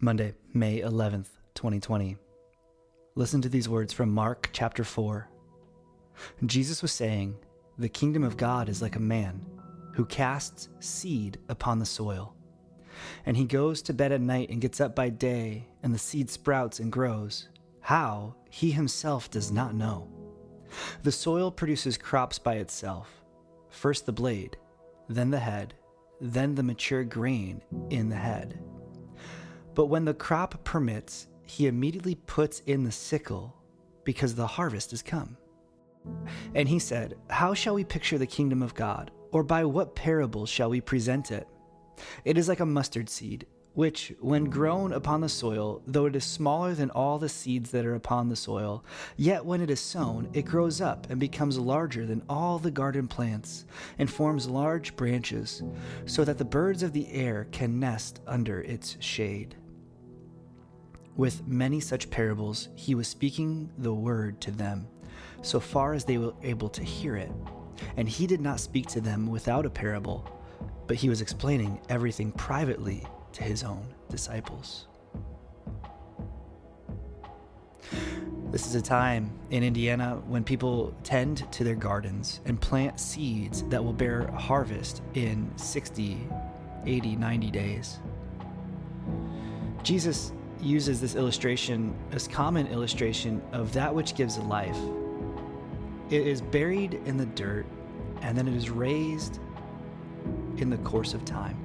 Monday, May 11th, 2020. Listen to these words from Mark chapter 4. Jesus was saying, The kingdom of God is like a man who casts seed upon the soil. And he goes to bed at night and gets up by day, and the seed sprouts and grows. How, he himself does not know. The soil produces crops by itself first the blade, then the head, then the mature grain in the head. But when the crop permits, he immediately puts in the sickle because the harvest is come. And he said, How shall we picture the kingdom of God? Or by what parable shall we present it? It is like a mustard seed, which, when grown upon the soil, though it is smaller than all the seeds that are upon the soil, yet when it is sown, it grows up and becomes larger than all the garden plants, and forms large branches, so that the birds of the air can nest under its shade. With many such parables, he was speaking the word to them, so far as they were able to hear it. And he did not speak to them without a parable, but he was explaining everything privately to his own disciples. This is a time in Indiana when people tend to their gardens and plant seeds that will bear harvest in 60, 80, 90 days. Jesus uses this illustration as common illustration of that which gives life. It is buried in the dirt and then it is raised in the course of time.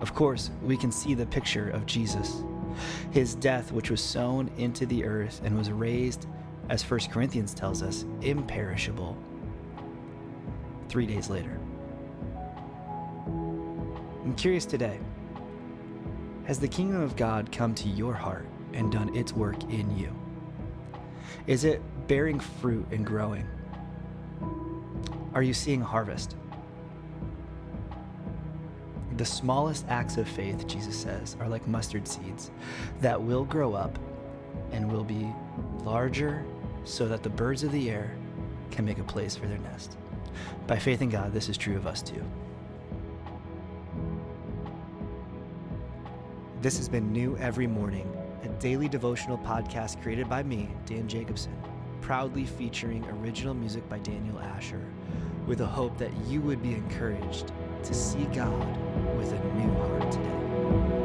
Of course, we can see the picture of Jesus, his death, which was sown into the earth and was raised, as 1 Corinthians tells us, imperishable three days later. I'm curious today has the kingdom of God come to your heart and done its work in you? Is it bearing fruit and growing? Are you seeing harvest? The smallest acts of faith, Jesus says, are like mustard seeds that will grow up and will be larger so that the birds of the air can make a place for their nest. By faith in God, this is true of us too. This has been New Every Morning, a daily devotional podcast created by me, Dan Jacobson, proudly featuring original music by Daniel Asher, with a hope that you would be encouraged to see God with a new heart today.